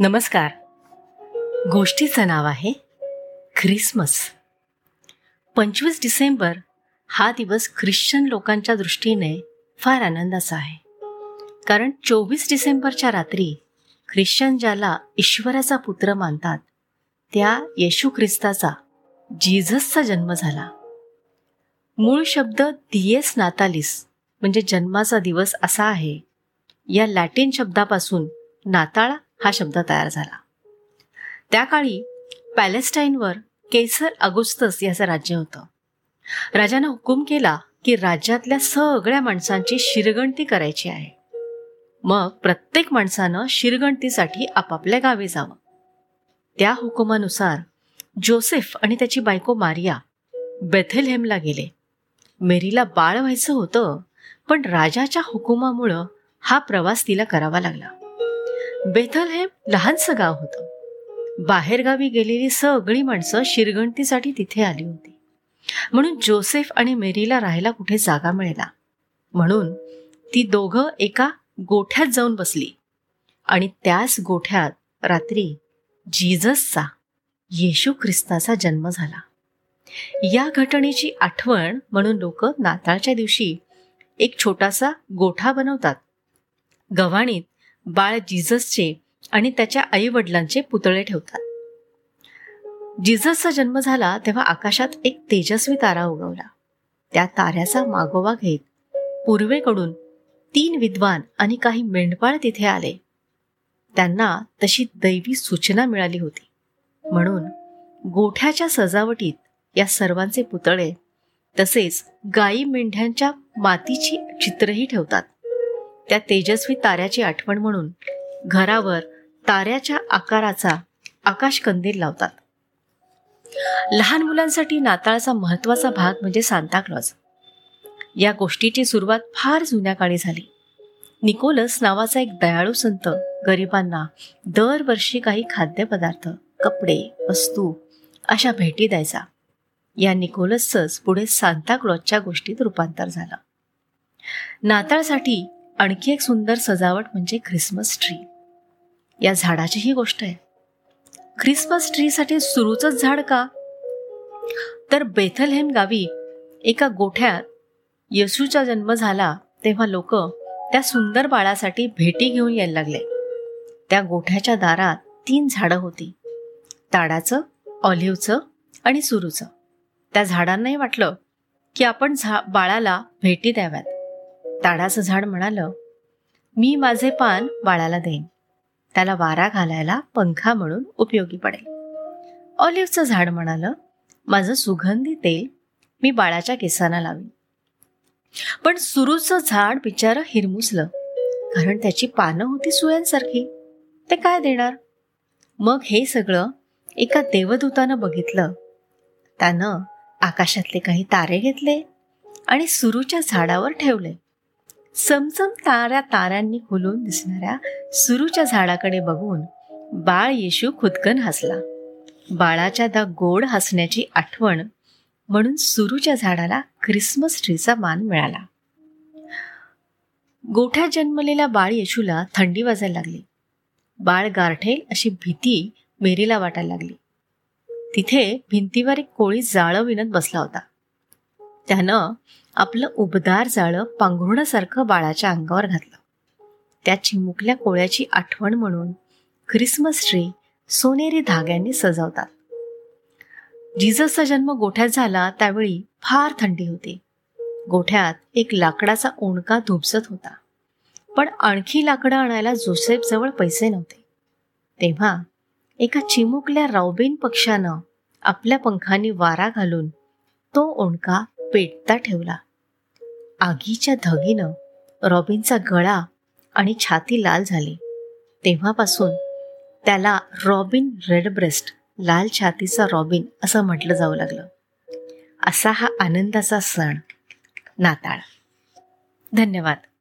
नमस्कार. गोष्टीचं नाव आहे ख्रिसमस. पंचवीस डिसेंबर हा दिवस ख्रिश्चन लोकांच्या दृष्टीने फार आनंदाचा आहे. कारण चोवीस डिसेंबरच्या रात्री ख्रिश्चन ज्याला ईश्वराचा पुत्र मानतात त्या येशू ख्रिस्ताचा जीझसचा जन्म झाला. मूळ शब्द दिएस नातालिस म्हणजे जन्माचा दिवस असा आहे. या लॅटिन शब्दापासून नाताळा हा शब्द तयार झाला. त्या काळी पॅलेस्टाईनवर केसर अगुस्तस याचं राज्य होतं. राजानं हुकूम केला की राज्यातल्या सगळ्या माणसांची शिरगणती करायची आहे. मग प्रत्येक माणसानं शिरगणतीसाठी आपापल्या गावी जावं. त्या हुकुमानुसार जोसेफ आणि त्याची बायको मारिया बेथेलहेमला गेले. मेरीला बाळ व्हायचं होतं पण राजाच्या हुकुमामुळं हा प्रवास तिला करावा लागला. बेथल हे लहानसं गाव होतं. बाहेरगावी गेलेली सगळी माणसं शिरगणतीसाठी तिथे आली होती. म्हणून जोसेफ आणि मेरीला राहायला कुठे जागा मिळेला म्हणून ती दोघं एका गोठ्यात जाऊन बसली. आणि त्याच गोठ्यात रात्री जीजसचा येशू ख्रिस्ताचा जन्म झाला. या घटनेची आठवण म्हणून लोक नाताळच्या दिवशी एक छोटासा गोठा बनवतात. गव्हाणीत बाळ जीजसचे आणि त्याच्या आई वडिलांचे पुतळे ठेवतात. जीजसचा जन्म झाला तेव्हा आकाशात एक तेजस्वी तारा उगवला. त्या ताऱ्याचा मागोवा घेत पूर्वेकडून तीन विद्वान आणि काही मेंढपाळ तिथे आले. त्यांना तशी दैवी सूचना मिळाली होती. म्हणून गोठ्याच्या सजावटीत या सर्वांचे पुतळे तसेच गाई मेंढ्यांच्या मातीची चित्रही ठेवतात. त्या तेजस्वी ताऱ्याची आठवण म्हणून घरावर ताऱ्याच्या आकाराचा आकाश कंदील लावतात. लहान मुलांसाठी नाताळचा महत्त्वाचा भाग म्हणजे सांताक्लॉज या गोष्टीची सुरुवात फार जुन्या काळी झाली. निकोलस नावाचा एक दयाळू संत गरिबांना दरवर्षी काही खाद्यपदार्थ कपडे वस्तू अशा भेटी द्यायचा. या निकोलसच पुढे सांताक्लॉजच्या गोष्टीत रूपांतर झालं. नाताळसाठी आणखी एक सुंदर सजावट म्हणजे ख्रिसमस ट्री. या झाडाची ही गोष्ट आहे. ख्रिसमस ट्रीसाठी सुरूचंच झाड का? तर बेथलहेम गावी एका गोठ्यात येशूचा जन्म झाला तेव्हा लोक त्या सुंदर बाळासाठी भेटी घेऊन यायला लागले. त्या गोठ्याच्या दारात तीन झाडं होती. ताडाचं ऑलिव्हचं आणि सुरूचं. त्या झाडांनाही वाटलं की आपण झा बाळाला भेटी द्याव्यात. ताडाचं झाड म्हणालं मी माझे पान बाळाला देईन. त्याला वारा घालायला पंखा म्हणून उपयोगी पडेल. ऑलिव्हचं झाड म्हणालं माझं सुगंधी तेल मी बाळाच्या केसांना लावीन. पण सुरूचं झाड बिचारं हिरमुसलं कारण त्याची पानं होती सुयांसारखी. ते काय देणार? मग हे सगळं एका देवदूतानं बघितलं. त्यानं आकाशातले काही तारे घेतले आणि सुरूच्या झाडावर ठेवले. चमचम ताऱ्या ताऱ्यांनी खुलून दिसणाऱ्या सुरूच्या झाडाकडे बघून बाळ येशू खुदकन हसला. बाळाच्या द गोड हसण्याची आठवण म्हणून सुरूच्या झाडाला ख्रिसमस ट्रीचा मान मिळाला. गोठ्यात जन्मलेल्या बाळ येशूला थंडी वाजायला लागली. बाळ गारठेल अशी भीती मेरीला वाटायला लागली. तिथे भिंतीवर एक कोळी जाळं विणत बसला होता. त्यानं आपलं उबदार जाळं पांघरुणासारखं बाळाच्या अंगावर घातलं. त्या चिमुकल्या कोळ्याची आठवण म्हणून ख्रिसमस ट्री सोनेरी धाग्यांनी सजवतात. जिजसचा जन्म गोठ्यात झाला त्यावेळी फार थंडी होती. गोठ्यात एक लाकडाचा ओणका धुपसत होता. पण आणखी लाकडं आणायला जोसेफ जवळ पैसे नव्हते. तेव्हा एका चिमुकल्या रावबीन पक्षानं आपल्या पंखांनी वारा घालून तो ओणका पेटता ठेवला. आगीच्या धगीनं रॉबिनचा गळा आणि छाती लाल झाली. तेव्हापासून त्याला रॉबिन रेडब्रेस्ट लाल छातीचा रॉबिन असं म्हटलं जाऊ लागलं. असा हा आनंदाचा सण नाताळ. धन्यवाद.